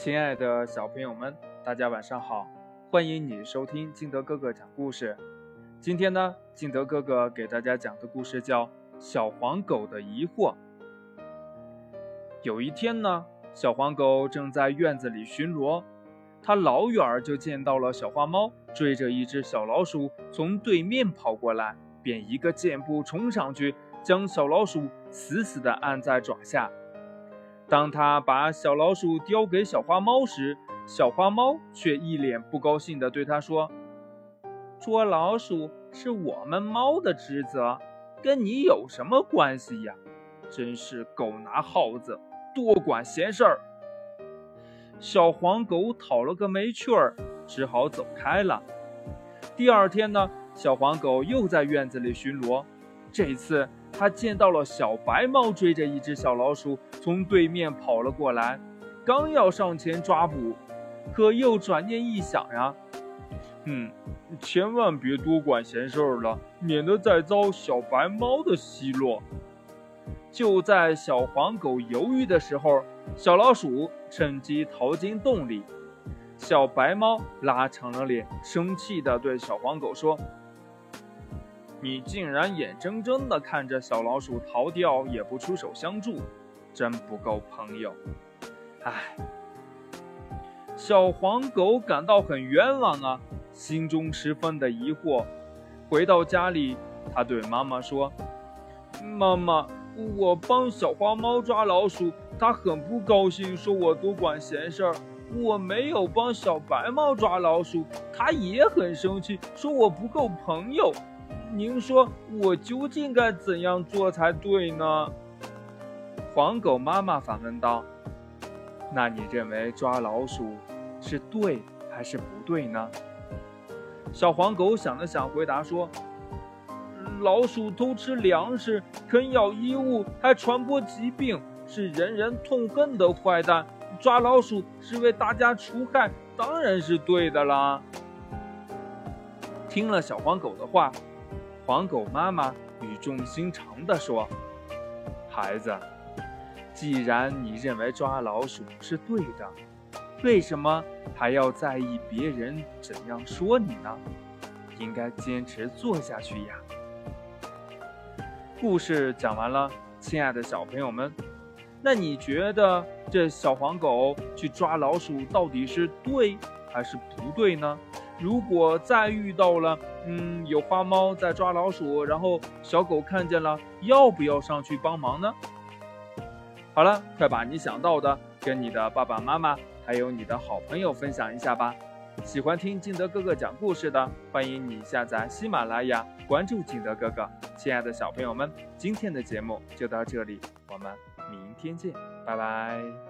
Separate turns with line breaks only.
亲爱的小朋友们，大家晚上好！欢迎你收听金德哥哥讲故事。今天呢，金德哥哥给大家讲的故事叫《小黄狗的疑惑》。有一天呢，小黄狗正在院子里巡逻，它老远就见到了小花猫追着一只小老鼠从对面跑过来，便一个箭步冲上去，将小老鼠死死地按在爪下。当他把小老鼠叼给小花猫时，小花猫却一脸不高兴地对他说：“捉老鼠是我们猫的职责，跟你有什么关系呀？真是狗拿耗子，多管闲事儿。”小黄狗讨了个没趣儿，只好走开了。第二天呢，小黄狗又在院子里巡逻，这次。他见到了小白猫追着一只小老鼠从对面跑了过来，刚要上前抓捕，可又转念一想呀，嗯，千万别多管闲事儿了，免得再遭小白猫的奚落。就在小黄狗犹豫的时候，小老鼠趁机逃进洞里，小白猫拉长了脸，生气地对小黄狗说。你竟然眼睁睁地看着小老鼠逃掉，也不出手相助，真不够朋友！唉，小黄狗感到很冤枉啊，心中十分的疑惑。回到家里，他对妈妈说：“妈妈，我帮小花猫抓老鼠，它很不高兴，说我多管闲事儿；我没有帮小白猫抓老鼠，它也很生气，说我不够朋友。”您说我究竟该怎样做才对呢？黄狗妈妈反问道：“那你认为抓老鼠是对还是不对呢？”小黄狗想了想，回答说：“老鼠偷吃粮食，啃咬衣物，还传播疾病，是人人痛恨的坏蛋。抓老鼠是为大家除害，当然是对的啦。”听了小黄狗的话。黄狗妈妈语重心长地说：“孩子，既然你认为抓老鼠是对的，为什么还要在意别人怎样说你呢？应该坚持做下去呀。”故事讲完了，亲爱的小朋友们，那你觉得这小黄狗去抓老鼠到底是对还是不对呢？如果再遇到了，嗯，有花猫在抓老鼠，然后小狗看见了，要不要上去帮忙呢？好了，快把你想到的跟你的爸爸妈妈还有你的好朋友分享一下吧。喜欢听金德哥哥讲故事的，欢迎你下载喜马拉雅，关注金德哥哥。亲爱的小朋友们，今天的节目就到这里，我们明天见，拜拜。